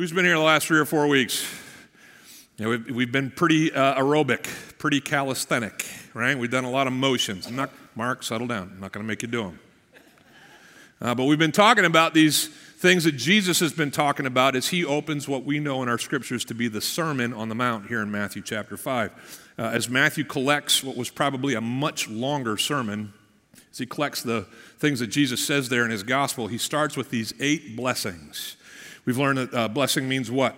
Who's been here the last three or four weeks? You know, we've, we've been pretty uh, aerobic, pretty calisthenic, right? We've done a lot of motions. I'm not, Mark, settle down. I'm not going to make you do them. Uh, but we've been talking about these things that Jesus has been talking about as he opens what we know in our scriptures to be the Sermon on the Mount here in Matthew chapter 5. Uh, as Matthew collects what was probably a much longer sermon, as he collects the things that Jesus says there in his gospel, he starts with these eight blessings. We've learned that uh, blessing means what?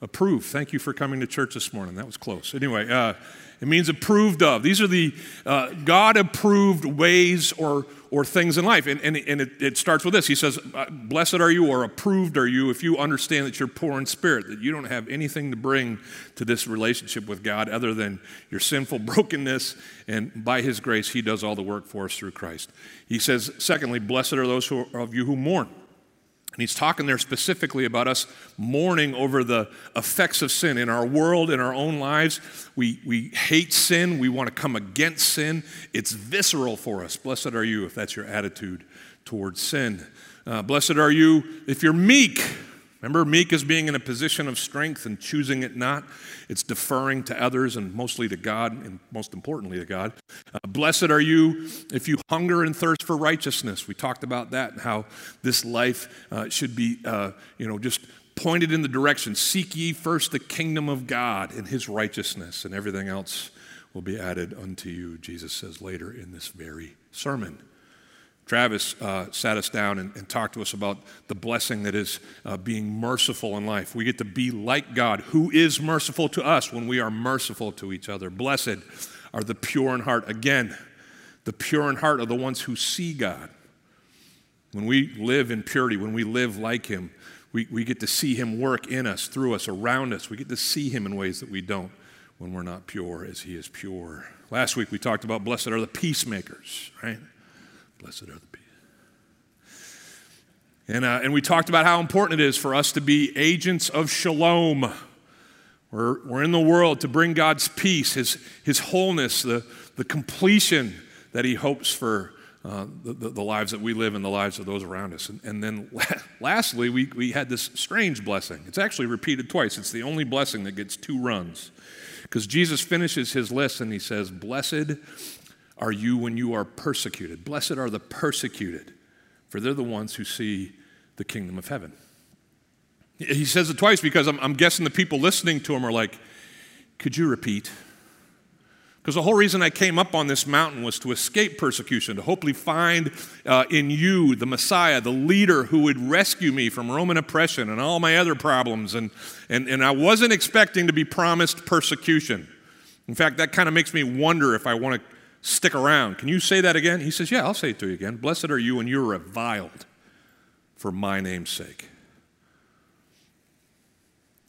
Approved. Thank you for coming to church this morning. That was close. Anyway, uh, it means approved of. These are the uh, God approved ways or, or things in life. And, and, and it, it, starts with this He says, uh, Blessed are you, or approved are you, if you understand that you're poor in spirit, that you don't have anything to bring to this relationship with God other than your sinful brokenness. And by His grace, He does all the work for us through Christ. He says, Secondly, blessed are those who, of you who mourn. And he's talking there specifically about us mourning over the effects of sin in our world, in our own lives. We, we hate sin. We want to come against sin. It's visceral for us. Blessed are you if that's your attitude towards sin. Uh, blessed are you if you're meek. Remember, meek is being in a position of strength and choosing it not. It's deferring to others and mostly to God, and most importantly to God. Uh, blessed are you if you hunger and thirst for righteousness. We talked about that and how this life uh, should be, uh, you know, just pointed in the direction seek ye first the kingdom of God and his righteousness, and everything else will be added unto you, Jesus says later in this very sermon. Travis uh, sat us down and, and, talked to us about the blessing that is uh, being merciful in life. We get to be like God, who is merciful to us when we are merciful to each other. Blessed are the pure in heart. Again, the pure in heart are the ones who see God. When we live in purity, when we live like Him, we, we get to see Him work in us, through us, around us. We get to see Him in ways that we don't when we're not pure as He is pure. Last week we talked about blessed are the peacemakers, right? Blessed are the. And, uh, and we talked about how important it is for us to be agents of shalom. We're, we're in the world to bring God's peace, His, his wholeness, the, the completion that He hopes for uh, the, the, lives that we live and the lives of those around us. And, and then lastly, we, we had this strange blessing. It's actually repeated twice. It's the only blessing that gets two runs. Because Jesus finishes his list and he says, Blessed are you when you are persecuted. Blessed are the persecuted, for they're the ones who see the kingdom of heaven. He says it twice because I'm, I'm guessing the people listening to him are like, could you repeat? Because the whole reason I came up on this mountain was to escape persecution, to hopefully find uh, in you the Messiah, the leader who would rescue me from Roman oppression and all my other problems. And, and, and I wasn't expecting to be promised persecution. In fact, that kind of makes me wonder if I want to stick around. Can you say that again? He says, Yeah, I'll say it to you again. Blessed are you when you're reviled for my name's sake.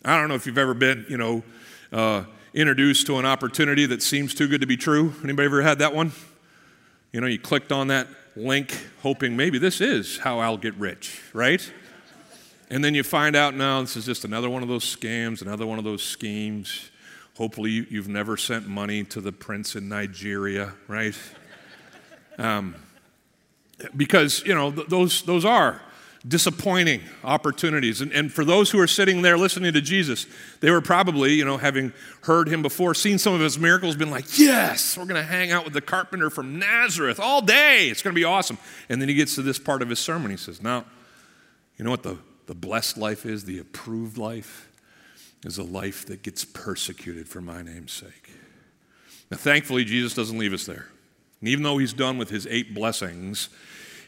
I don't know if you've ever been, you know, uh, introduced to an opportunity that seems too good to be true. Anybody ever had that one? You know, you clicked on that link hoping maybe this is how I'll get rich, right? And then you find out now this is just another one of those scams, another one of those schemes. Hopefully, you've never sent money to the prince in Nigeria, right? Um, because, you know, th- those, those are disappointing opportunities. And, and for those who are sitting there listening to Jesus, they were probably, you know, having heard him before, seen some of his miracles, been like, yes, we're going to hang out with the carpenter from Nazareth all day. It's going to be awesome. And then he gets to this part of his sermon. He says, now, you know what the, the blessed life is, the approved life? Is a life that gets persecuted for my name's sake. Now, thankfully, Jesus doesn't leave us there. And even though he's done with his eight blessings,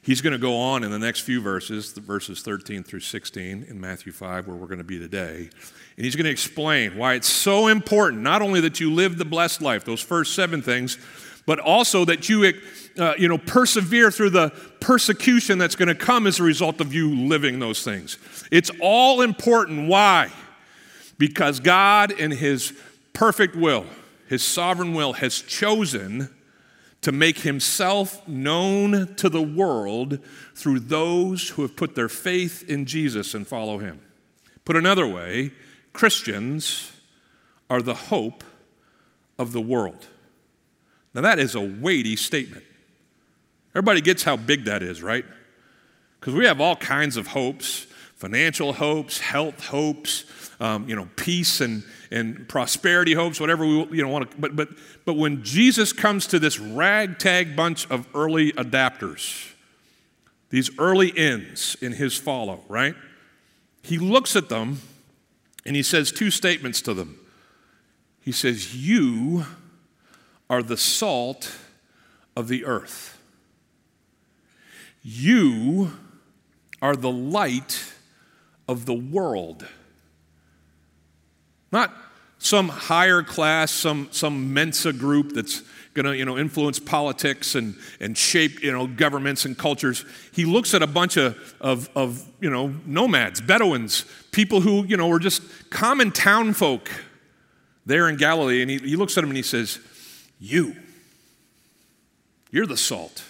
he's going to go on in the next few verses, verses 13 through 16 in Matthew 5, where we're going to be today. And he's going to explain why it's so important, not only that you live the blessed life, those first seven things, but also that you, uh, you know, persevere through the persecution that's going to come as a result of you living those things. It's all important. Why? Because God, in His perfect will, His sovereign will, has chosen to make Himself known to the world through those who have put their faith in Jesus and follow Him. Put another way, Christians are the hope of the world. Now, that is a weighty statement. Everybody gets how big that is, right? Because we have all kinds of hopes financial hopes, health hopes, um, you know, peace and, and prosperity hopes, whatever we you know, want to. But, but, but when Jesus comes to this ragtag bunch of early adapters, these early ends in his follow, right? He looks at them and he says two statements to them. He says, You are the salt of the earth. You are the light of the world. Not some higher class, some, some Mensa group that's going to you know, influence politics and, and shape you know, governments and cultures. He looks at a bunch of, of, of you know, nomads, Bedouins, people who you know, were just common town folk there in Galilee, and he, he looks at them and he says, You, you're the salt.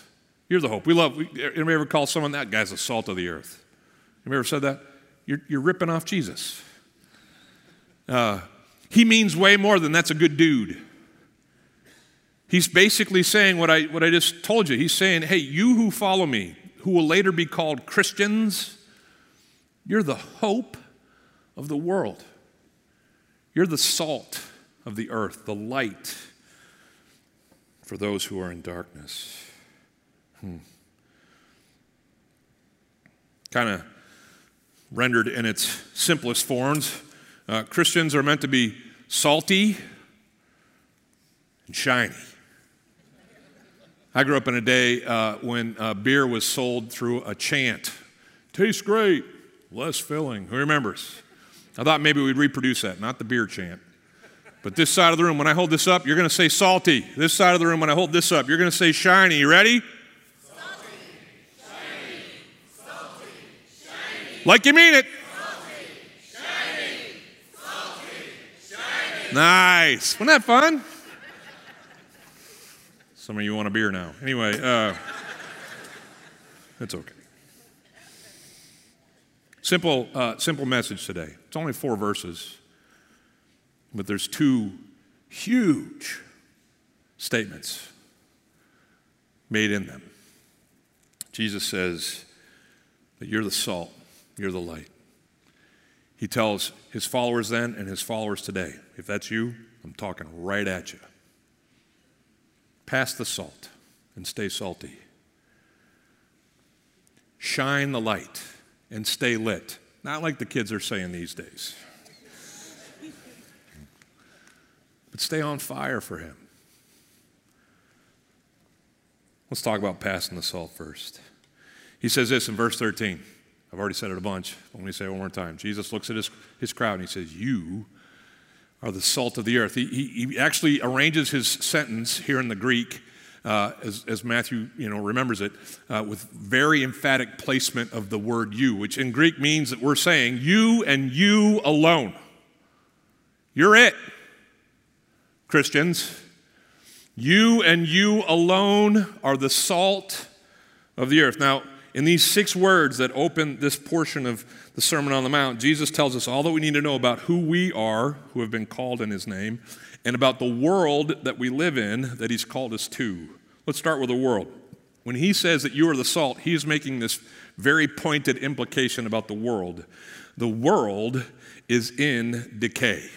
You're the hope. We love, we, anybody ever call someone that guy's the salt of the earth? Anybody ever said that? You're, you're ripping off Jesus. Uh, he means way more than that's a good dude. He's basically saying what I, what I just told you. He's saying, hey, you who follow me, who will later be called Christians, you're the hope of the world. You're the salt of the earth, the light for those who are in darkness. Hmm. Kind of rendered in its simplest forms, uh, Christians are meant to be salty and shiny. I grew up in a day uh, when uh, beer was sold through a chant. Tastes great, less filling. Who remembers? I thought maybe we'd reproduce that, not the beer chant. But this side of the room, when I hold this up, you're going to say salty. This side of the room, when I hold this up, you're going to say shiny. You ready? Salty, shiny, salty, shiny. Like you mean it. Salty, shiny, nice. Wasn't that fun? Some of you want a beer now. Anyway, uh, it's okay. Simple, uh, simple message today. It's only four verses, but there's two huge statements made in them. Jesus says that you're the salt, you're the light. He tells his followers then and his followers today if that's you, I'm talking right at you. Pass the salt and stay salty. Shine the light and stay lit. Not like the kids are saying these days. but stay on fire for Him. Let's talk about passing the salt first. He says this in verse 13. I've already said it a bunch. but Let me say it one more time. Jesus looks at his, his crowd and he says, You are the salt of the earth. He, he, he actually arranges his sentence here in the Greek, uh, as, as, Matthew you know, remembers it, uh, with very emphatic placement of the word you, which in Greek means that we're saying you and you alone. You're it, Christians. You and you alone are the salt of the earth. Now, in these six words that open this portion of the Sermon on the Mount, Jesus tells us all that we need to know about who we are, who have been called in his name, and about the world that we live in that he's called us to. Let's start with the world. When he says that you are the salt, he is making this very pointed implication about the world. The world is in decay.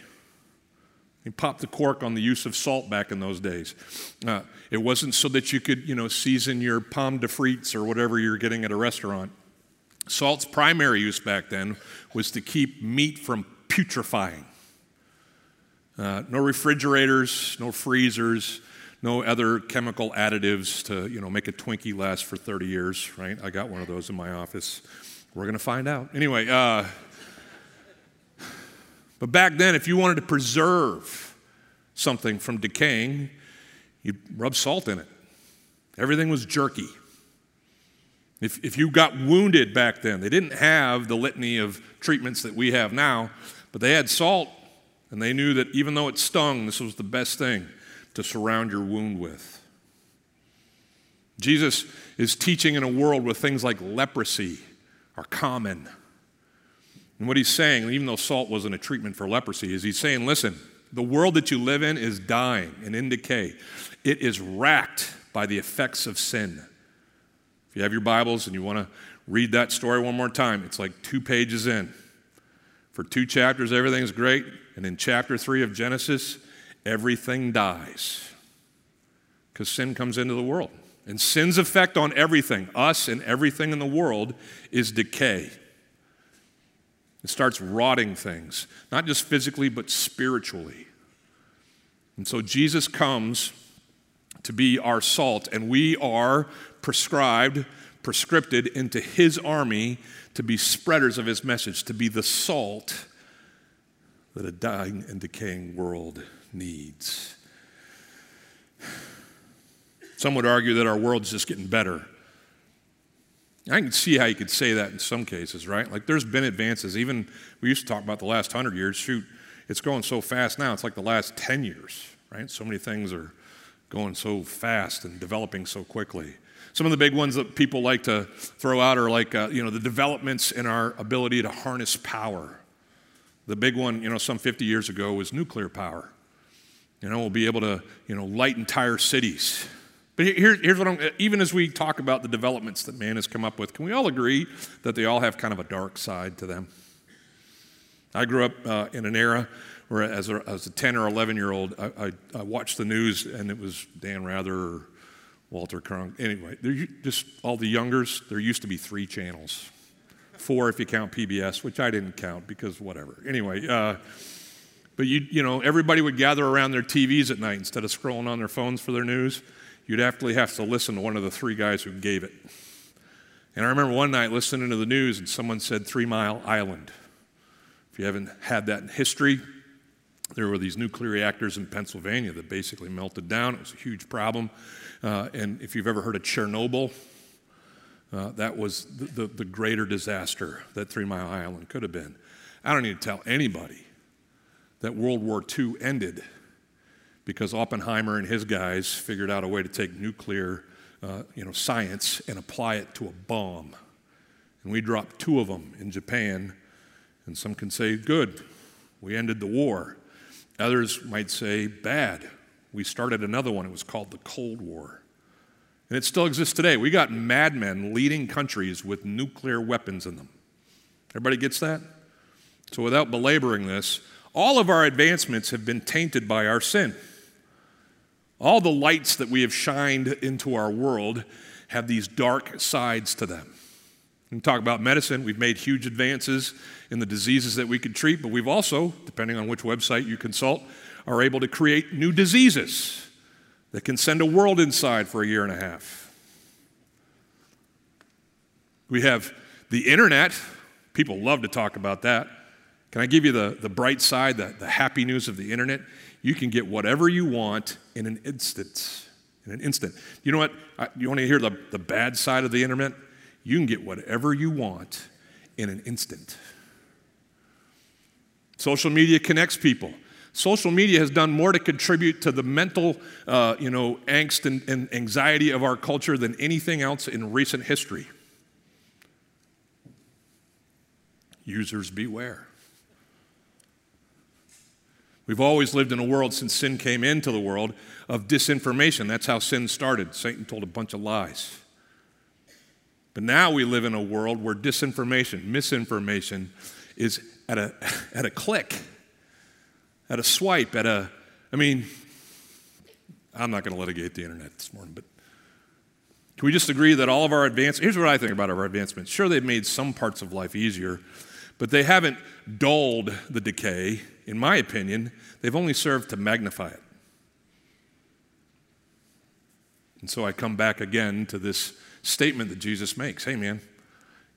He popped the cork on the use of salt back in those days. Uh, it wasn't so that you could, you know, season your pomme de frites or whatever you're getting at a restaurant. Salt's primary use back then was to keep meat from putrefying. Uh, no refrigerators, no freezers, no other chemical additives to, you know, make a Twinkie last for 30 years, right? I got one of those in my office. We're going to find out. Anyway, uh, but back then, if you wanted to preserve something from decaying, you'd rub salt in it. Everything was jerky. If, if you got wounded back then, they didn't have the litany of treatments that we have now, but they had salt, and they knew that even though it stung, this was the best thing to surround your wound with. Jesus is teaching in a world where things like leprosy are common. And what he's saying, even though salt wasn't a treatment for leprosy, is he's saying, listen, the world that you live in is dying and in decay. It is racked by the effects of sin. If you have your Bibles and you want to read that story one more time. It's like two pages in. For two chapters, everything's great. And in chapter three of Genesis, everything dies because sin comes into the world. And sin's effect on everything, us and everything in the world, is decay. It starts rotting things, not just physically, but spiritually. And so Jesus comes to be our salt, and we are prescribed, prescripted into his army to be spreaders of his message, to be the salt that a dying and decaying world needs. Some would argue that our world's just getting better. I can see how you could say that in some cases, right? Like there's been advances. Even we used to talk about the last hundred years. Shoot, it's going so fast now. It's like the last 10 years, right? So many things are going so fast and developing so quickly. Some of the big ones that people like to throw out are like, uh, you know, the developments in our ability to harness power. The big one, you know, some 50 years ago was nuclear power. You know, we'll be able to, you know, light entire cities. But here, here's what I'm, even as we talk about the developments that man has come up with, can we all agree that they all have kind of a dark side to them? I grew up uh, in an era where, as a, as a 10 or 11 year old, I, I, I, watched the news and it was Dan Rather or Walter Cronkite. Anyway, just all the youngers, there used to be three channels. Four if you count PBS, which I didn't count because whatever. Anyway, uh, but you, you know, everybody would gather around their TVs at night instead of scrolling on their phones for their news. You'd actually have to listen to one of the three guys who gave it. And I remember one night listening to the news and someone said Three Mile Island. If you haven't had that in history, there were these nuclear reactors in Pennsylvania that basically melted down. It was a huge problem. Uh, and if you've ever heard of Chernobyl, uh, that was the, the, the greater disaster that Three Mile Island could have been. I don't need to tell anybody that World War II ended because Oppenheimer and his guys figured out a way to take nuclear uh, you know, science and apply it to a bomb. And we dropped two of them in Japan, and some can say, good, we ended the war. Others might say, bad, we started another one. It was called the Cold War. And it still exists today. We got madmen leading countries with nuclear weapons in them. Everybody gets that? So, without belaboring this, all of our advancements have been tainted by our sin. All the lights that we have shined into our world have these dark sides to them. We talk about medicine. We've made huge advances in the diseases that we can treat, but we've also, depending on which website you consult, are able to create new diseases that can send a world inside for a year and a half. We have the internet. People love to talk about that. Can I give you the, the bright side, the, the happy news of the internet? You can get whatever you want in an instant. In an instant. You know what? You want to hear the, the bad side of the internet? You can get whatever you want in an instant. Social media connects people. Social media has done more to contribute to the mental, uh, you know, angst and, and anxiety of our culture than anything else in recent history. Users beware. We've always lived in a world since sin came into the world of disinformation. That's how sin started. Satan told a bunch of lies. But now we live in a world where disinformation, misinformation is at a, at a click at a swipe, at a, I mean, I'm not going to litigate the internet this morning, but can we just agree that all of our advancements, here's what I think about our advancements. Sure, they've made some parts of life easier, but they haven't dulled the decay. In my opinion, they've only served to magnify it. And so I come back again to this statement that Jesus makes Hey, man,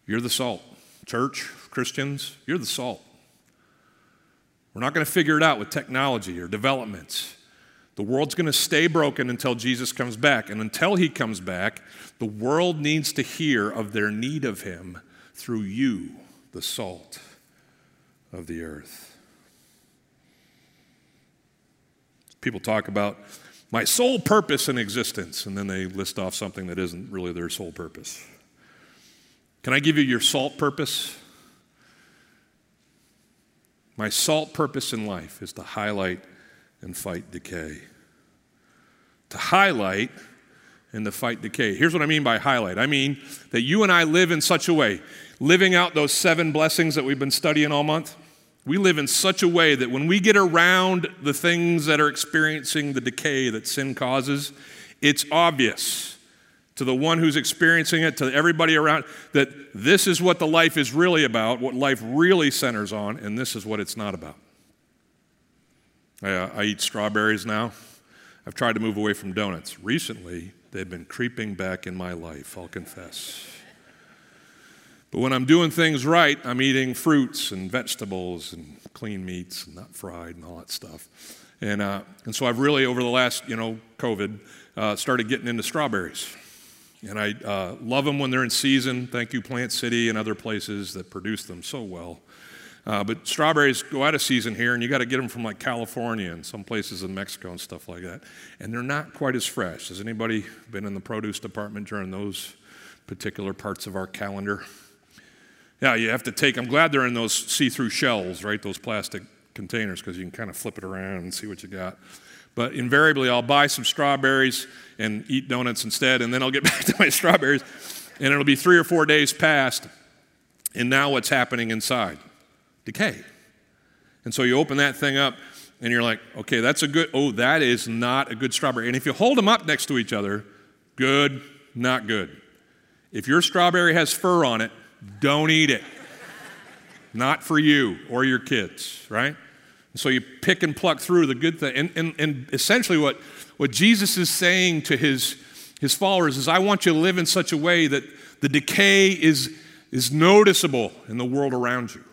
you're the salt. Church, Christians, you're the salt. We're not going to figure it out with technology or developments. The world's going to stay broken until Jesus comes back. And until he comes back, the world needs to hear of their need of him through you, the salt of the earth. People talk about my sole purpose in existence, and then they list off something that isn't really their sole purpose. Can I give you your salt purpose? My salt purpose in life is to highlight and fight decay. To highlight and to fight decay. Here's what I mean by highlight I mean that you and I live in such a way, living out those seven blessings that we've been studying all month. We live in such a way that when we get around the things that are experiencing the decay that sin causes, it's obvious to the one who's experiencing it, to everybody around, that this is what the life is really about, what life really centers on, and this is what it's not about. I, uh, I eat strawberries now. I've tried to move away from donuts. Recently, they've been creeping back in my life, I'll confess. But when I'm doing things right, I'm eating fruits and vegetables and clean meats and not fried and all that stuff. And, uh, and so I've really, over the last, you know, COVID, uh, started getting into strawberries. And I uh, love them when they're in season. Thank you, Plant City and other places that produce them so well. Uh, but strawberries go out of season here, and you got to get them from like California and some places in Mexico and stuff like that. And they're not quite as fresh. Has anybody been in the produce department during those particular parts of our calendar? Yeah, you have to take, I'm glad they're in those see through shells, right? Those plastic containers, because you can kind of flip it around and see what you got. But invariably, I'll buy some strawberries and eat donuts instead, and then I'll get back to my strawberries, and it'll be three or four days past. And now what's happening inside? Decay. And so you open that thing up, and you're like, okay, that's a good, oh, that is not a good strawberry. And if you hold them up next to each other, good, not good. If your strawberry has fur on it, don't eat it. Not for you or your kids, right? So you pick and pluck through the good thing. And, and, and essentially, what, what Jesus is saying to his, his followers is, I want you to live in such a way that the decay is, is noticeable in the world around you.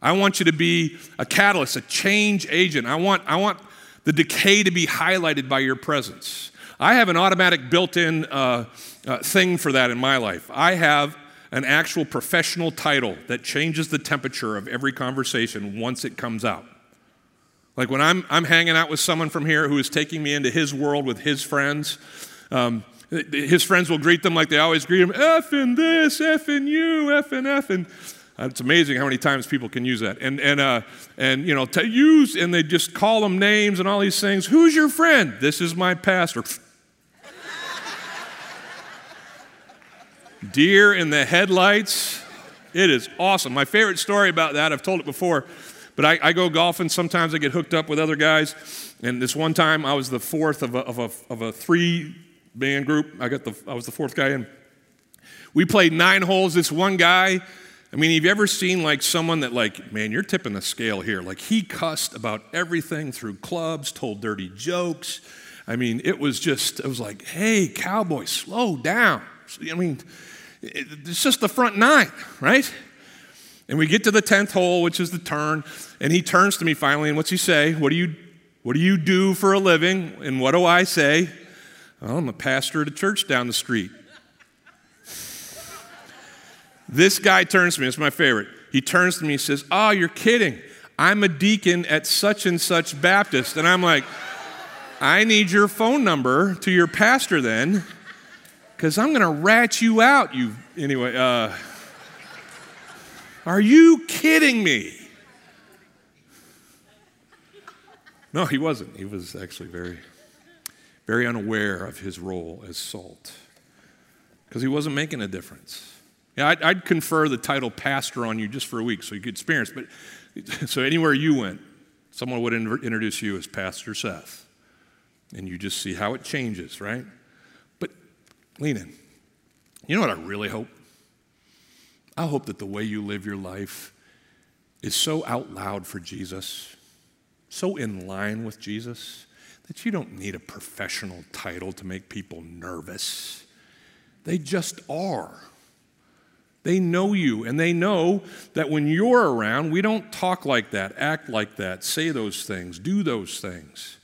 I want you to be a catalyst, a change agent. I want, I want the decay to be highlighted by your presence. I have an automatic built in uh, uh, thing for that in my life. I have an actual professional title that changes the temperature of every conversation once it comes out. Like when I'm, I'm hanging out with someone from here who is taking me into his world with his friends, um, his friends will greet them like they always greet him F and this, F and you, F and F. And uh, it's amazing how many times people can use that. And, and, uh, and you know, to use, and they just call them names and all these things. Who's your friend? This is my pastor. Deer in the headlights. It is awesome. My favorite story about that, I've told it before, but I, I, go golfing. Sometimes I get hooked up with other guys. And this one time I was the fourth of a, of a, of a three band group. I, got the, I was the fourth guy in. We played nine holes. This one guy, I mean, have you ever seen like someone that, like, man, you're tipping the scale here? Like, he cussed about everything through clubs, told dirty jokes. I mean, it was just, it was like, hey, cowboy, slow down. I mean, it's just the front nine, right? And we get to the 10th hole, which is the turn, and he turns to me finally, and what's he say? What do you, what do, you do for a living? And what do I say? Well, I'm a pastor at a church down the street. this guy turns to me, it's my favorite. He turns to me and says, Oh, you're kidding. I'm a deacon at such and such Baptist. And I'm like, I need your phone number to your pastor then because I'm going to rat you out, you. Anyway, uh, are you kidding me? No, he wasn't. He was actually very, very unaware of his role as salt because he wasn't making a difference. Yeah, I'd, I'd, confer the title pastor on you just for a week so you could experience. But so anywhere you went, someone would introduce you as Pastor Seth, and you just see how it changes, right? Lean in. You know what I really hope? I hope that the way you live your life is so out loud for Jesus, so in line with Jesus, that you don't need a professional title to make people nervous. They just are. They know you, and they know that when you're around, we don't talk like that, act like that, say those things, do those things.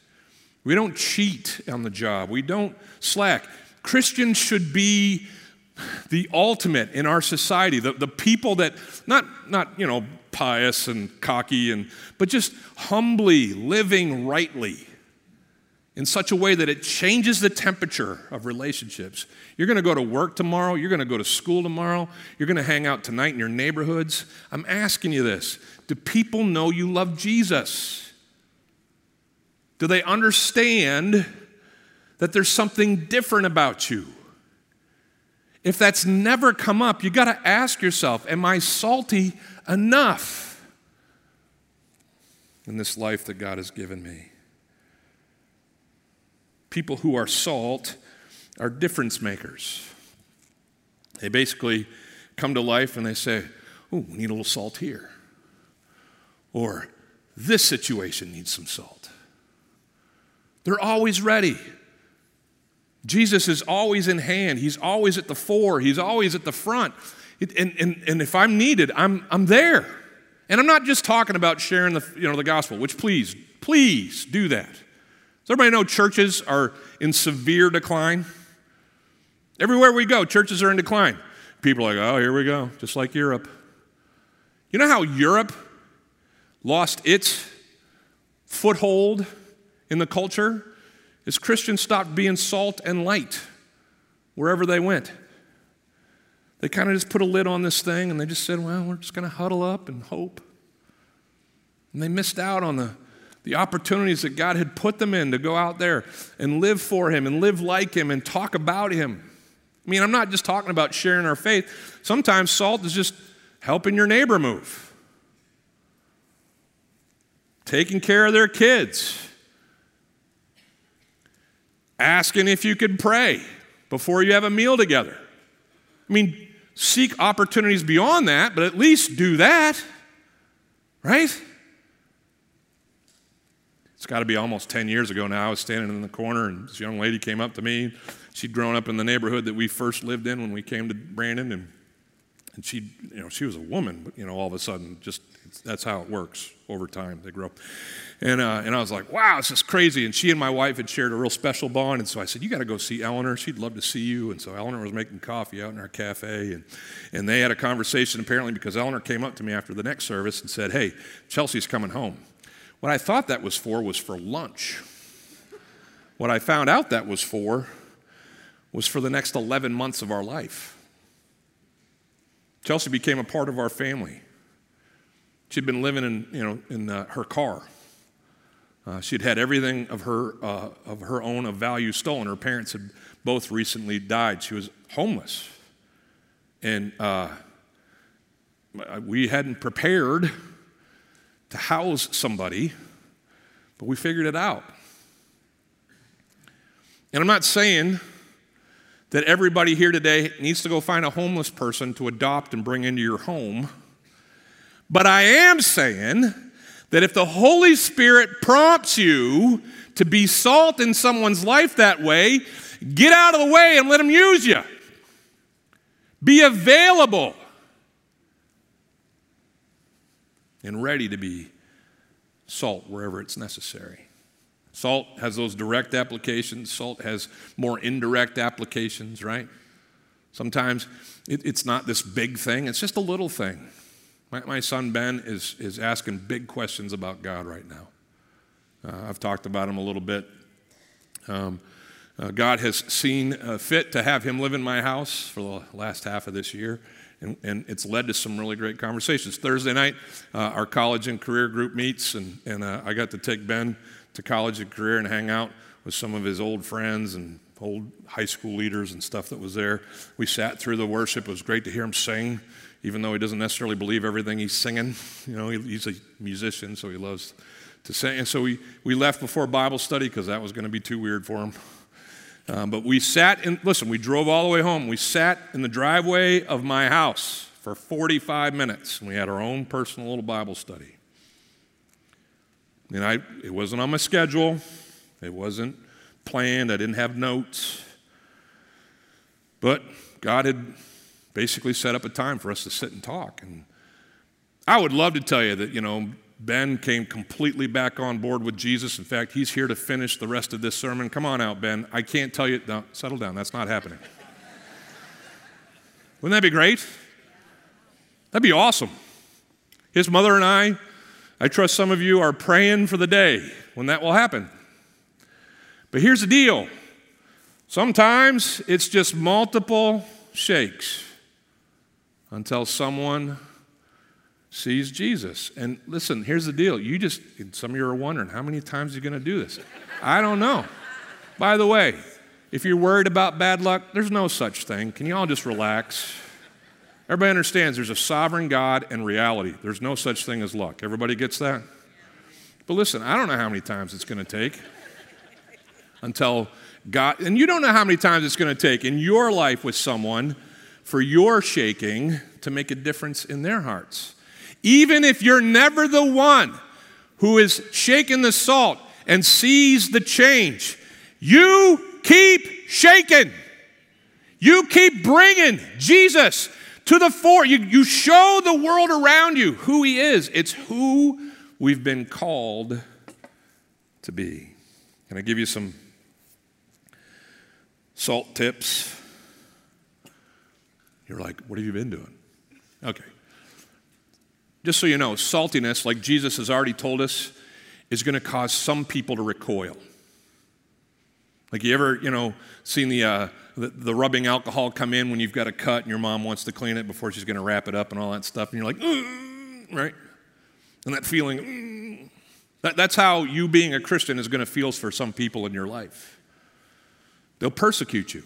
We don't cheat on the job, we don't slack. Christians should be the ultimate in our society, the, the people that, not, not, you know, pious and cocky, and, but just humbly living rightly in such a way that it changes the temperature of relationships. You're going to go to work tomorrow, you're going to go to school tomorrow, you're going to hang out tonight in your neighborhoods. I'm asking you this Do people know you love Jesus? Do they understand that there's something different about you. If that's never come up, you got to ask yourself Am I salty enough in this life that God has given me? People who are salt are difference makers. They basically come to life and they say, Oh, we need a little salt here. Or this situation needs some salt. They're always ready. Jesus is always in hand. He's always at the fore. He's always at the front. And, and, and if I'm needed, I'm, I'm there. And I'm not just talking about sharing the, you know, the gospel, which please, please do that. Does everybody know churches are in severe decline? Everywhere we go, churches are in decline. People are like, oh, here we go, just like Europe. You know how Europe lost its foothold in the culture? Is Christians stopped being salt and light wherever they went. They kind of just put a lid on this thing and they just said, well, we're just going to huddle up and hope. And they missed out on the, the opportunities that God had put them in to go out there and live for Him and live like Him and talk about Him. I mean, I'm not just talking about sharing our faith. Sometimes salt is just helping your neighbor move, taking care of their kids, asking if you could pray before you have a meal together. I mean, seek opportunities beyond that, but at least do that, right? It's got to be almost 10 years ago now. I was standing in the corner, and this young lady came up to me. She'd grown up in the neighborhood that we first lived in when we came to Brandon, and, and she, you know, she was a woman, but, you know, all of a sudden, just that's how it works over time. They grow. And, uh, and I was like, wow, this is crazy. And she and my wife had shared a real special bond. And so I said, you got to go see Eleanor. She'd love to see you. And so Eleanor was making coffee out in our cafe. And, and they had a conversation apparently because Eleanor came up to me after the next service and said, hey, Chelsea's coming home. What I thought that was for was for lunch. What I found out that was for was for the next 11 months of our life. Chelsea became a part of our family. She'd been living in, you know, in uh, her car. Uh, she'd had everything of her, uh, of her own of value stolen. Her parents had both recently died. She was homeless. And uh, we hadn't prepared to house somebody, but we figured it out. And I'm not saying that everybody here today needs to go find a homeless person to adopt and bring into your home. But I am saying that if the Holy Spirit prompts you to be salt in someone's life that way, get out of the way and let Him use you. Be available and ready to be salt wherever it's necessary. Salt has those direct applications, salt has more indirect applications, right? Sometimes it, it's not this big thing, it's just a little thing. My, my, son Ben is, is asking big questions about God right now. Uh, I've talked about him a little bit. Um, uh, God has seen uh, fit to have him live in my house for the last half of this year and, and it's led to some really great conversations. Thursday night, uh, our college and career group meets, and, and uh, I got to take Ben to college and career and hang out with some of his old friends and old high school leaders and stuff that was there. We sat through the worship. It was great to hear him sing, even though he doesn't necessarily believe everything he's singing. You know, he, he's a musician, so he loves to sing. And so we, we left before Bible study because that was going to be too weird for him. Um, but we sat in, listen, we drove all the way home. We sat in the driveway of my house for 45 minutes. And we had our own personal little Bible study. And I, it wasn't on my schedule, it wasn't planned, I didn't have notes. But God had basically set up a time for us to sit and talk. And I would love to tell you that, you know, Ben came completely back on board with Jesus. In fact, he's here to finish the rest of this sermon. Come on out, Ben. I can't tell you. No, settle down. That's not happening. Wouldn't that be great? That'd be awesome. His mother and I, I trust some of you are praying for the day when that will happen. But here's the deal sometimes it's just multiple shakes until someone sees Jesus. And listen, here's the deal. You just, some of you are wondering, how many times are you going to do this? I don't know. By the way, if you're worried about bad luck, there's no such thing. Can you all just relax? Everybody understands there's a sovereign God and reality. There's no such thing as luck. Everybody gets that? But listen, I don't know how many times it's going to take until God, and you don't know how many times it's going to take in your life with someone for your shaking to make a difference in their hearts. Even if you're never the one who is shaking the salt and sees the change, you keep shaking. You keep bringing Jesus to the fore. You, you show the world around you who He is. It's who we've been called to be. Can I give you some salt tips? You're like, what have you been doing? Okay. Just so you know, saltiness, like Jesus has already told us, is going to cause some people to recoil. Like you ever, you know, seen the, uh, the, the rubbing alcohol come in when you've got a cut and your mom wants to clean it before she's going to wrap it up and all that stuff, and you're like, mm, right? And that feeling, that, that's how you being a Christian is going to feel for some people in your life. They'll persecute you.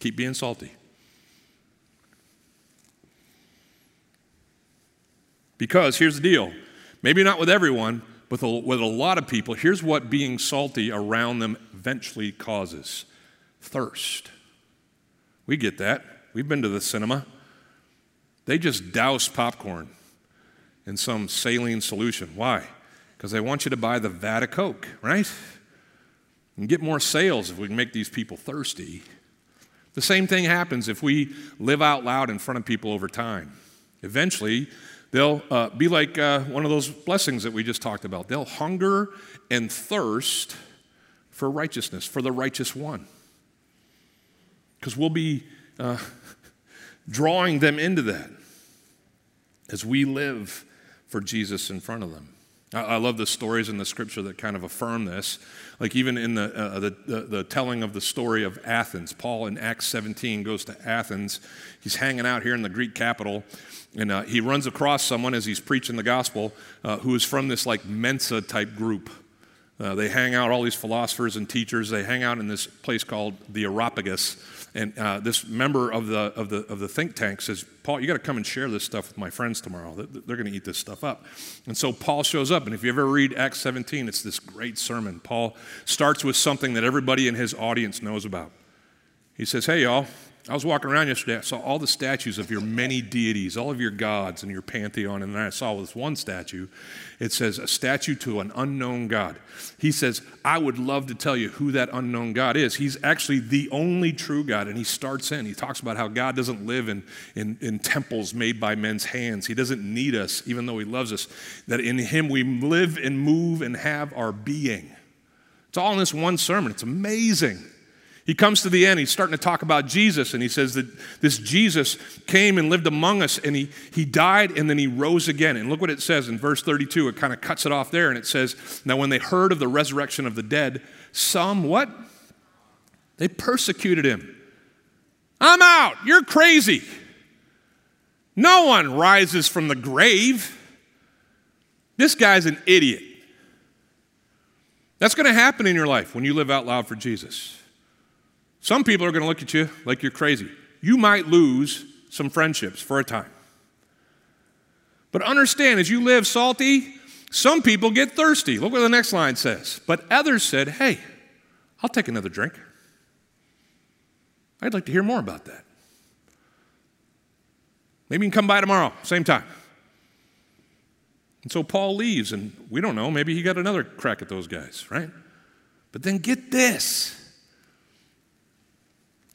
Keep being salty. Because here's the deal maybe not with everyone, but with a lot of people, here's what being salty around them eventually causes thirst. We get that. We've been to the cinema. They just douse popcorn in some saline solution. Why? Because they want you to buy the vat of Coke, right? And get more sales if we can make these people thirsty. The same thing happens if we live out loud in front of people over time. Eventually, They'll uh, be like uh, one of those blessings that we just talked about. They'll hunger and thirst for righteousness, for the righteous one. Because we'll be uh, drawing them into that as we live for Jesus in front of them. I, I love the stories in the scripture that kind of affirm this. Like even in the, uh, the, the, the, telling of the story of Athens, Paul in Acts 17 goes to Athens. He's hanging out here in the Greek capital, and uh, he runs across someone as he's preaching the gospel uh, who is from this like Mensa type group. Uh, they hang out, all these philosophers and teachers, they hang out in this place called the Areopagus. And uh, this member of the, of, the, of the think tank says, Paul, you got to come and share this stuff with my friends tomorrow. They're going to eat this stuff up. And so Paul shows up. And if you ever read Acts 17, it's this great sermon. Paul starts with something that everybody in his audience knows about. He says, Hey, y'all, I was walking around yesterday. I saw all the statues of your many deities, all of your gods and your pantheon. And then I saw this one statue. It says, A statue to an unknown God. He says, I would love to tell you who that unknown God is. He's actually the only true God. And he starts in, he talks about how God doesn't live in, in, in temples made by men's hands. He doesn't need us, even though he loves us. That in him we live and move and have our being. It's all in this one sermon. It's amazing. He comes to the end, he's starting to talk about Jesus, and he says that this Jesus came and lived among us, and he, he died and then he rose again. And look what it says in verse 32. It kind of cuts it off there, and it says, Now when they heard of the resurrection of the dead, some what? They persecuted him. I'm out. You're crazy. No one rises from the grave. This guy's an idiot. That's going to happen in your life when you live out loud for Jesus. Some people are going to look at you like you're crazy. You might lose some friendships for a time. But understand, as you live salty, some people get thirsty. Look what the next line says. But others said, Hey, I'll take another drink. I'd like to hear more about that. Maybe you can come by tomorrow, same time. And so Paul leaves, and we don't know, maybe he got another crack at those guys, right? But then get this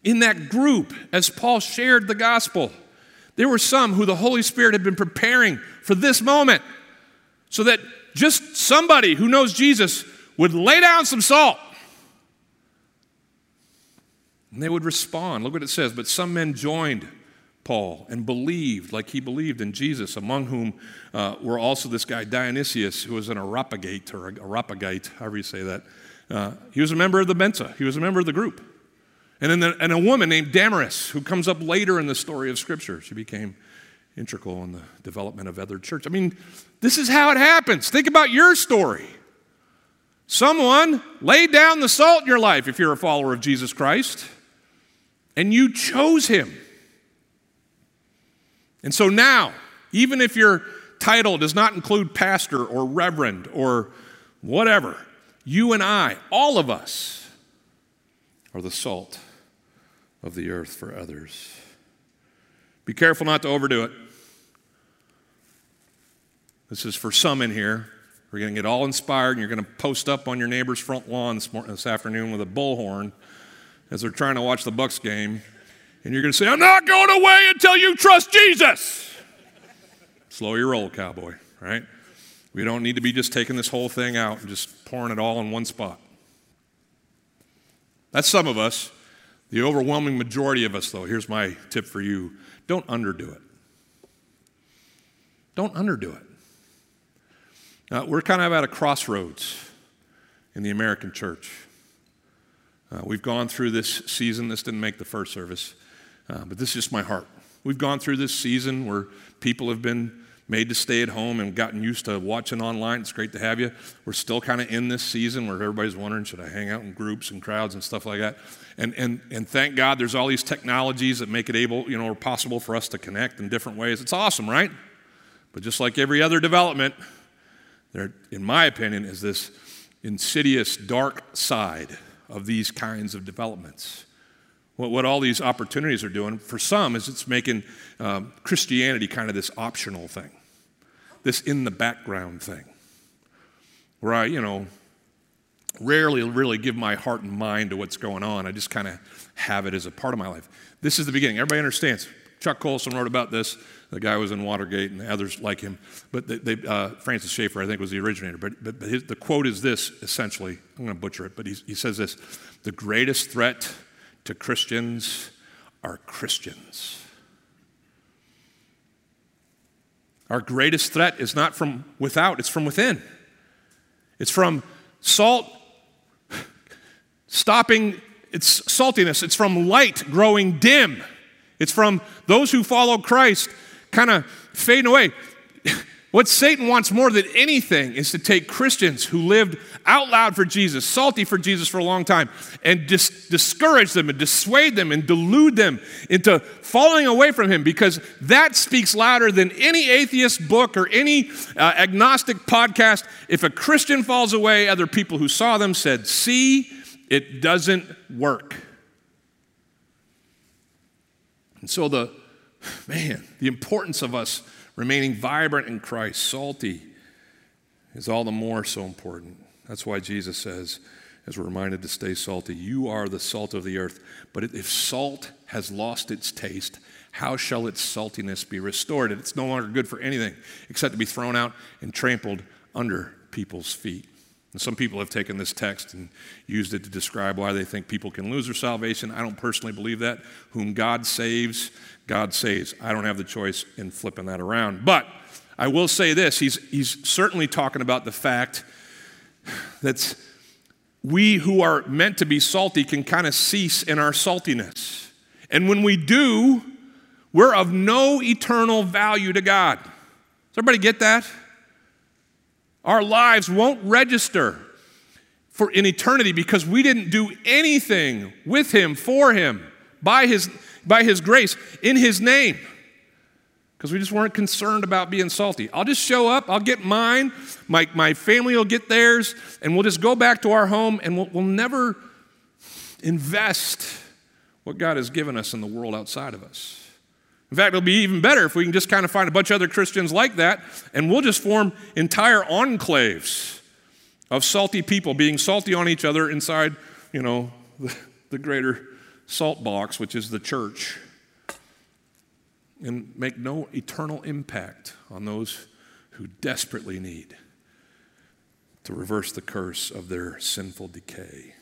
in that group, as Paul shared the gospel, there were some who the Holy Spirit had been preparing for this moment so that just somebody who knows Jesus would lay down some salt. And they would respond. Look what it says. But some men joined Paul and believed like he believed in Jesus, among whom uh, were also this guy Dionysius, who was an Areopagite or Areopagite, however you say that. Uh, he was a member of the Mensa, he was a member of the group. And then the, and a woman named Damaris, who comes up later in the story of Scripture. She became integral in the development of other church. I mean, this is how it happens. Think about your story. Someone laid down the salt in your life if you're a follower of Jesus Christ, and you chose him. And so now, even if your title does not include pastor or reverend or whatever, you and I, all of us, are the salt of the earth for others. Be careful not to overdo it. This is for some in here. We're going to get all inspired, and you're going to post up on your neighbor's front lawn this, morning, this afternoon with a bullhorn as they're trying to watch the Bucks game. And you're going to say, I'm not going away until you trust Jesus. Slow your roll, cowboy, right? We don't need to be just taking this whole thing out and just pouring it all in one spot. That's some of us. The overwhelming majority of us, though, here's my tip for you don't underdo it. Don't underdo it. Uh, we're kind of at a crossroads in the American church. Uh, we've gone through this season. This didn't make the first service, uh, but this is just my heart. We've gone through this season where people have been made to stay at home and gotten used to watching online. It's great to have you. We're still kind of in this season where everybody's wondering, should I hang out in groups and crowds and stuff like that? And, and, and thank God there's all these technologies that make it able, you know, or possible for us to connect in different ways. It's awesome, right? But just like every other development, there, in my opinion, is this insidious dark side of these kinds of developments. What, what all these opportunities are doing, for some, is it's making um, Christianity kind of this optional thing, this in the background thing, where I, you know, rarely really give my heart and mind to what's going on. I just kind of have it as a part of my life. This is the beginning. Everybody understands. Chuck Colson wrote about this. The guy was in Watergate and others like him. But they, they, uh, Francis Schaeffer, I think, was the originator. But, but, but his, the quote is this essentially I'm going to butcher it, but he, he says this The greatest threat to Christians are Christians. Our greatest threat is not from without, it's from within. It's from salt stopping its saltiness, it's from light growing dim. It's from those who follow Christ kind of fading away. What Satan wants more than anything is to take Christians who lived out loud for Jesus, salty for Jesus for a long time, and dis- discourage them and dissuade them and delude them into falling away from Him because that speaks louder than any atheist book or any uh, agnostic podcast. If a Christian falls away, other people who saw them said, See, it doesn't work. And so, the man, the importance of us remaining vibrant in Christ, salty, is all the more so important. That's why Jesus says, as we're reminded to stay salty, you are the salt of the earth. But if salt has lost its taste, how shall its saltiness be restored? It's no longer good for anything except to be thrown out and trampled under people's feet. And some people have taken this text and used it to describe why they think people can lose their salvation. I don't personally believe that. Whom God saves, God saves. I don't have the choice in flipping that around. But I will say this he's, he's certainly talking about the fact that we who are meant to be salty can kind of cease in our saltiness. And when we do, we're of no eternal value to God. Does everybody get that? Our lives won't register for in eternity because we didn't do anything with him, for him, by his, by his grace, in his name. Because we just weren't concerned about being salty. I'll just show up, I'll get mine, my, my family will get theirs, and we'll just go back to our home and we'll, we'll never invest what God has given us in the world outside of us. In fact, it'll be even better if we can just kind of find a bunch of other Christians like that, and we'll just form entire enclaves of salty people being salty on each other inside, you know, the, the greater salt box, which is the church, and make no eternal impact on those who desperately need to reverse the curse of their sinful decay.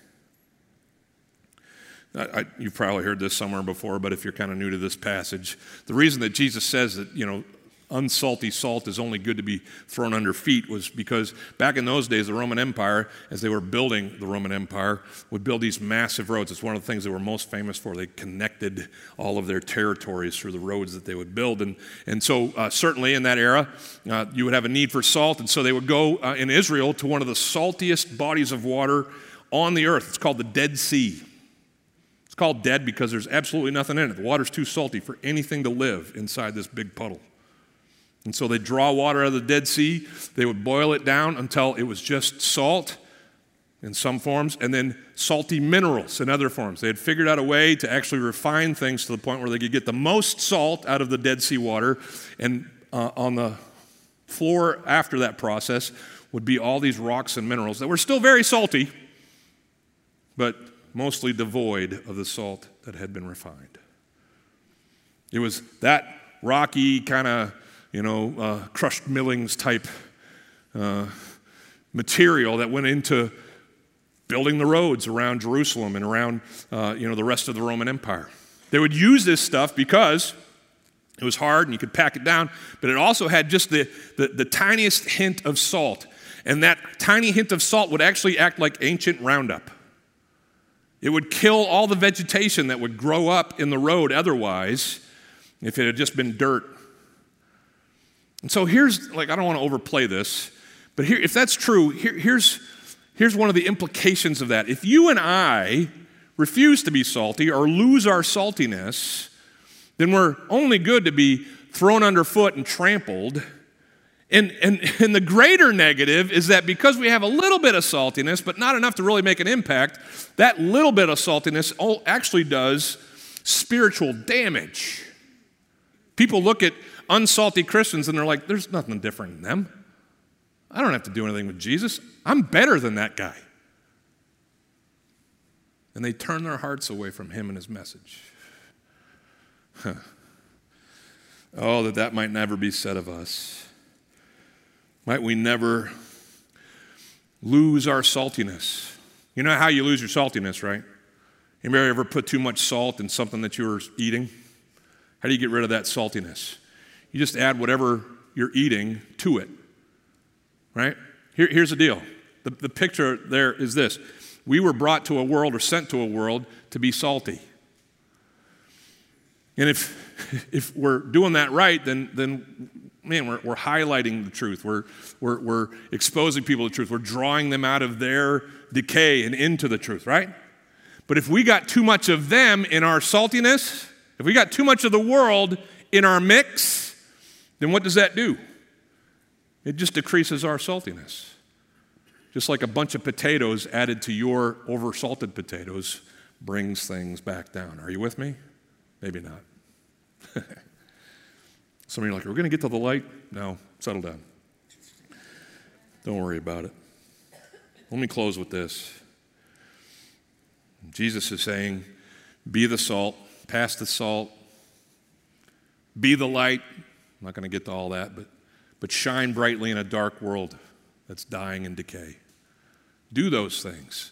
I, you've probably heard this somewhere before, but if you're kind of new to this passage, the reason that Jesus says that, you know, unsalty salt is only good to be thrown under feet was because back in those days, the Roman Empire, as they were building the Roman Empire, would build these massive roads. It's one of the things they were most famous for. They connected all of their territories through the roads that they would build. And, and so, uh, certainly in that era, uh, you would have a need for salt. And so they would go uh, in Israel to one of the saltiest bodies of water on the earth. It's called the Dead Sea. Called dead because there's absolutely nothing in it. The water's too salty for anything to live inside this big puddle. And so they draw water out of the Dead Sea. They would boil it down until it was just salt in some forms, and then salty minerals in other forms. They had figured out a way to actually refine things to the point where they could get the most salt out of the Dead Sea water. And uh, on the floor after that process would be all these rocks and minerals that were still very salty, but mostly devoid of the salt that had been refined. It was that rocky kind of you know, uh, crushed millings type uh, material that went into building the roads around Jerusalem and around, uh, you know, the rest of the Roman Empire. They would use this stuff because it was hard and you could pack it down, but it also had just the, the, the tiniest hint of salt. And that tiny hint of salt would actually act like ancient Roundup. It would kill all the vegetation that would grow up in the road otherwise if it had just been dirt and so here's, like, I don't want to overplay this, but here, if that's true, here, here's, here's one of the implications of that. If you and I refuse to be salty or lose our saltiness, then we're only good to be thrown underfoot and trampled. And, and, and the greater negative is that because we have a little bit of saltiness, but not enough to really make an impact, that little bit of saltiness actually does spiritual damage. People look at unsalty Christians and they're like, there's nothing different in them. I don't have to do anything with Jesus. I'm better than that guy. And they turn their hearts away from him and his message. Huh. Oh, that that might never be said of us. Might we never lose our saltiness? You know how you lose your saltiness, right? Anybody ever put too much salt in something that you were eating? How do you get rid of that saltiness? You just add whatever you're eating to it. Right? Here, here's the deal the, the picture there is this we were brought to a world or sent to a world to be salty. And if, if we're doing that right, then, then man, we're, we're highlighting the truth. We're, we're, we're exposing people to truth. We're drawing them out of their decay and into the truth, right? But if we got too much of them in our saltiness, if we got too much of the world in our mix, then what does that do? It just decreases our saltiness. Just like a bunch of potatoes added to your oversalted potatoes brings things back down. Are you with me? Maybe not. Some of you are like, We're going to get to the light? No, settle down. Don't worry about it. Let me close with this. Jesus is saying, Be the salt, pass the salt, be the light, I'm not going to get to all that, but, but shine brightly in a dark world that's dying and decay. Do those things.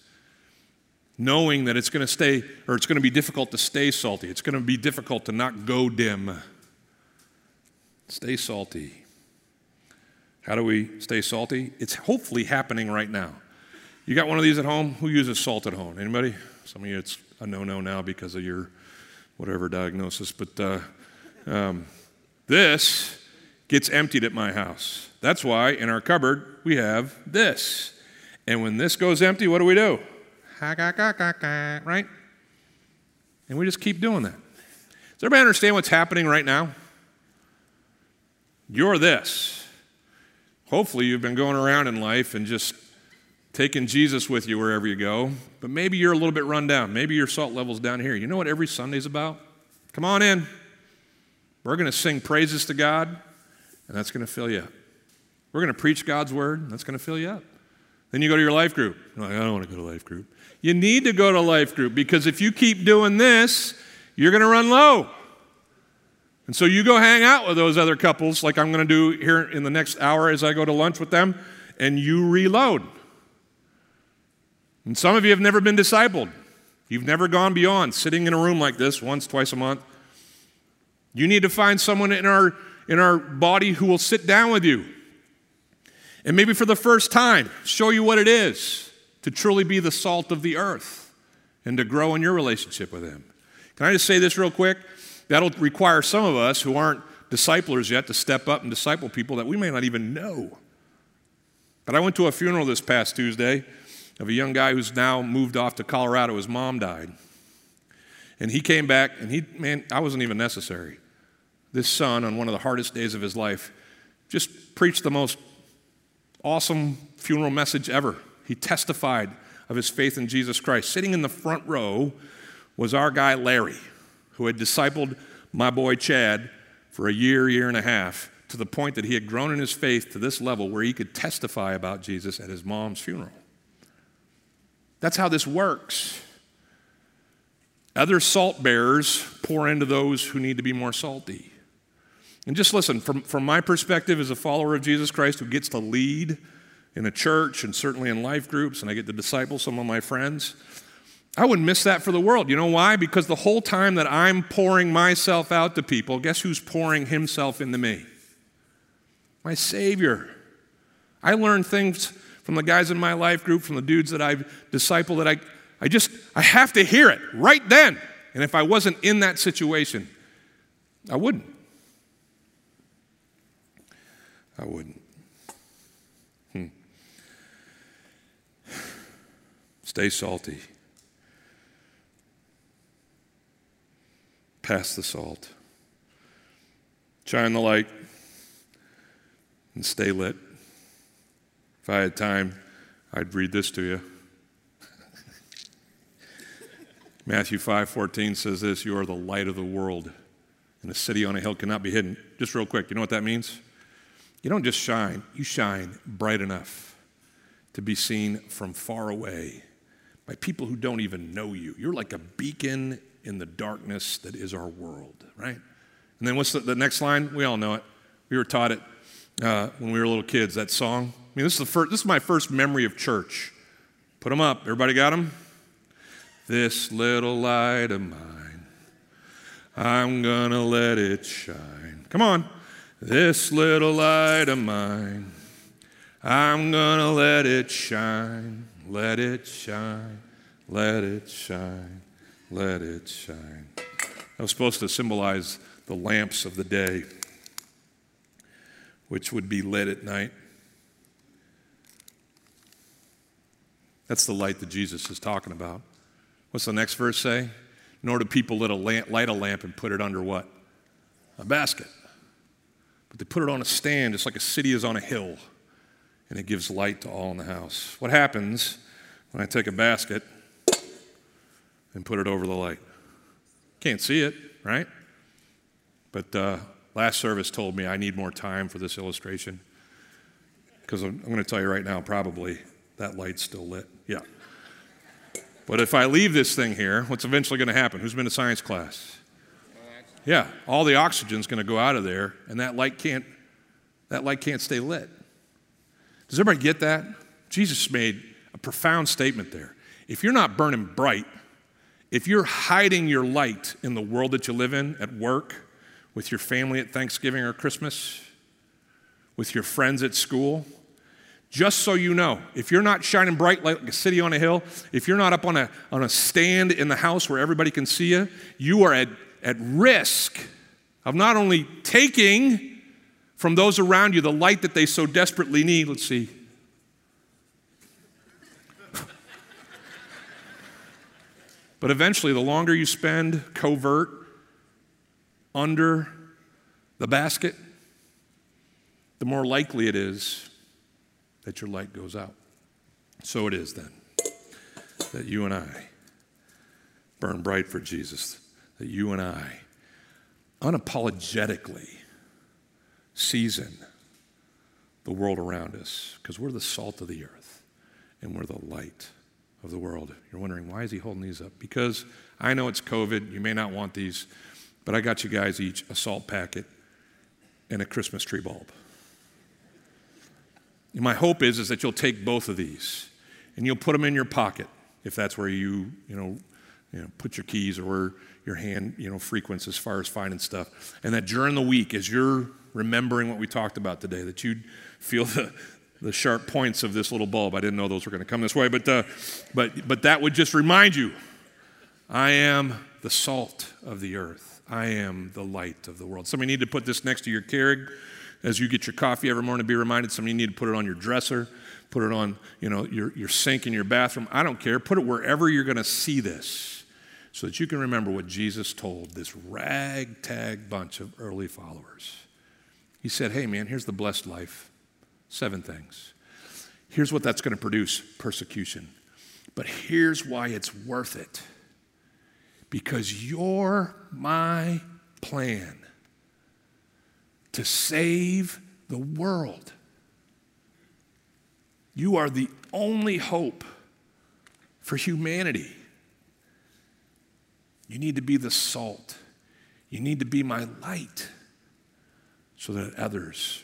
Knowing that it's going to stay, or it's going to be difficult to stay salty. It's going to be difficult to not go dim. Stay salty. How do we stay salty? It's hopefully happening right now. You got one of these at home? Who uses salt at home? Anybody? Some of you, it's a no no now because of your whatever diagnosis, but uh, um, this gets emptied at my house. That's why in our cupboard we have this. And when this goes empty, what do we do? Right? And we just keep doing that. Does everybody understand what's happening right now? You're this. Hopefully, you've been going around in life and just taking Jesus with you wherever you go, but maybe you're a little bit run down. Maybe your salt level's down here. You know what every Sunday's about? Come on in. We're going to sing praises to God, and that's going to fill you up. We're going to preach God's word, and that's going to fill you up. Then you go to your life group. Like, I don't want to go to life group. You need to go to life group because if you keep doing this, you're going to run low. And so you go hang out with those other couples, like I'm going to do here in the next hour as I go to lunch with them, and you reload. And some of you have never been discipled. You've never gone beyond sitting in a room like this once, twice a month you need to find someone in our, in our body who will sit down with you and maybe for the first time show you what it is to truly be the salt of the earth and to grow in your relationship with Him. Can I just say this real quick? That'll require some of us who aren't disciplers yet to step up and disciple people that we may not even know. But I went to a funeral this past Tuesday of a young guy who's now moved off to Colorado. His mom died. And he came back, and he, man, I wasn't even necessary. This son, on one of the hardest days of his life, just preached the most awesome funeral message ever. He testified of his faith in Jesus Christ. Sitting in the front row was our guy Larry, who had discipled my boy Chad for a year, year and a half, to the point that he had grown in his faith to this level where he could testify about Jesus at his mom's funeral. That's how this works. Other salt bearers pour into those who need to be more salty. And just listen, from, from my perspective as a follower of Jesus Christ who gets to lead in a church and certainly in life groups, and I get to disciple some of my friends, I wouldn't miss that for the world. You know why? Because the whole time that I'm pouring myself out to people, guess who's pouring himself into me? My Savior. I learned things from the guys in my life group, from the dudes that I've discipled that I, I just, I have to hear it right then. And if I wasn't in that situation, I wouldn't. I wouldn't. Hmm. Stay salty. Pass the salt. Shine the light and stay lit. If I had time, I'd read this to you. Matthew 5:14 says this, you are the light of the world, and a city on a hill cannot be hidden. Just real quick, you know what that means? You don't just shine, you shine bright enough to be seen from far away by people who don't even know you. You're like a beacon in the darkness that is our world, right? And then what's the, the next line? We all know it. We were taught it uh, when we were little kids, that song. I mean, this is, the first, this is my first memory of church. Put them up. Everybody got them? This little light of mine, I'm gonna let it shine. Come on. This little light of mine, I'm gonna let it shine, let it shine, let it shine, let it shine. That was supposed to symbolize the lamps of the day, which would be lit at night. That's the light that Jesus is talking about. What's the next verse say? Nor do people lit a lamp, light a lamp and put it under what? A basket. But they put it on a stand, just like a city is on a hill, and it gives light to all in the house. What happens when I take a basket and put it over the light? Can't see it, right? But uh, last service told me I need more time for this illustration because I'm, I'm going to tell you right now, probably that light's still lit. Yeah. But if I leave this thing here, what's eventually going to happen? Who's been to science class? Yeah, all the oxygen's going to go out of there, and that light can't that light can't stay lit. Does everybody get that? Jesus made a profound statement there. If you're not burning bright, if you're hiding your light in the world that you live in, at work, with your family at Thanksgiving or Christmas, with your friends at school, just so you know, if you're not shining bright like a city on a hill, if you're not up on a, on a stand in the house where everybody can see you, you are at at risk of not only taking from those around you the light that they so desperately need. Let's see. But eventually, the longer you spend covert under the basket, the more likely it is that your light goes out. So it is then that you and I burn bright for Jesus that you and I unapologetically season the world around us because we're the salt of the earth and we're the light of the world. You're wondering, why is he holding these up? Because I know it's COVID. You may not want these, but I got you guys each a salt packet and a Christmas tree bulb. And my hope is, is that you'll take both of these and you'll put them in your pocket if that's where you, you know, you know, put your keys or where your hand, you know, frequents as far as finding stuff. And that during the week, as you're remembering what we talked about today, that you'd feel the, the sharp points of this little bulb. I didn't know those were going to come this way, but, uh, but, but that would just remind you I am the salt of the earth, I am the light of the world. Some of need to put this next to your Keurig as you get your coffee every morning, to be reminded. Some of you need to put it on your dresser, put it on you know, your, your sink in your bathroom. I don't care. Put it wherever you're going to see this so that you can remember what Jesus told this ragtag bunch of early followers. He said, Hey, man, here's the blessed life. Seven things. Here's what that's going to produce persecution. But here's why it's worth it because you're my plan to save the world. You are the only hope for humanity. You need to be the salt. You need to be my light so that others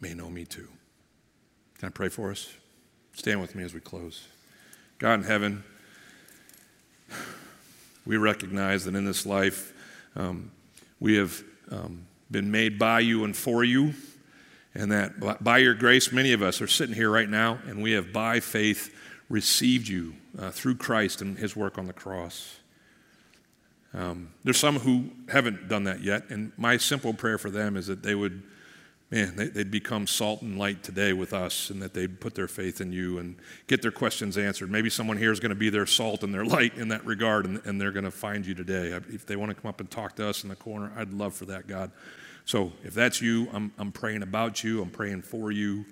may know me too. Can I pray for us? Stand with me as we close. God in heaven, we recognize that in this life um, we have um, been made by you and for you, and that by your grace, many of us are sitting here right now, and we have by faith received you uh, through Christ and his work on the cross. Um, there's some who haven't done that yet, and my simple prayer for them is that they would, man, they, would become salt and light today with us, and that they'd put their faith in you and get their questions answered. Maybe someone here is going to be their salt and their light in that regard, and, and they're going to find you today. If they want to come up and talk to us in the corner, I'd love for that, God. So if that's you, I'm, I'm praying about you, I'm praying for you.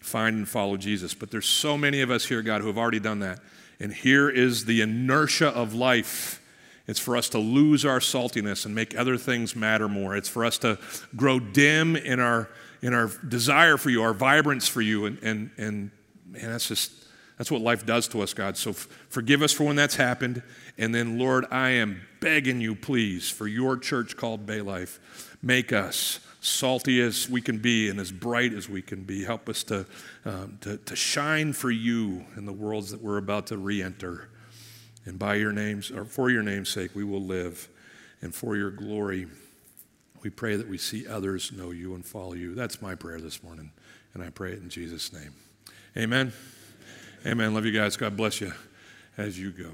Find and follow Jesus. But there's so many of us here, God, who have already done that. And here is the inertia of life it's for us to lose our saltiness and make other things matter more. It's for us to grow dim in our, in our desire for you, our vibrance for you. And, and, and man, that's just, that's what life does to us, God. So f- forgive us for when that's happened. And then, Lord, I am begging you, please, for your church called Bay Life, make us salty as we can be and as bright as we can be. Help us to, um, to, to shine for you in the worlds that we're about to re enter. And by your names, or for your name's sake, we will live. And for your glory, we pray that we see others know you and follow you. That's my prayer this morning. And I pray it in Jesus' name. Amen. Amen. Love you guys. God bless you as you go.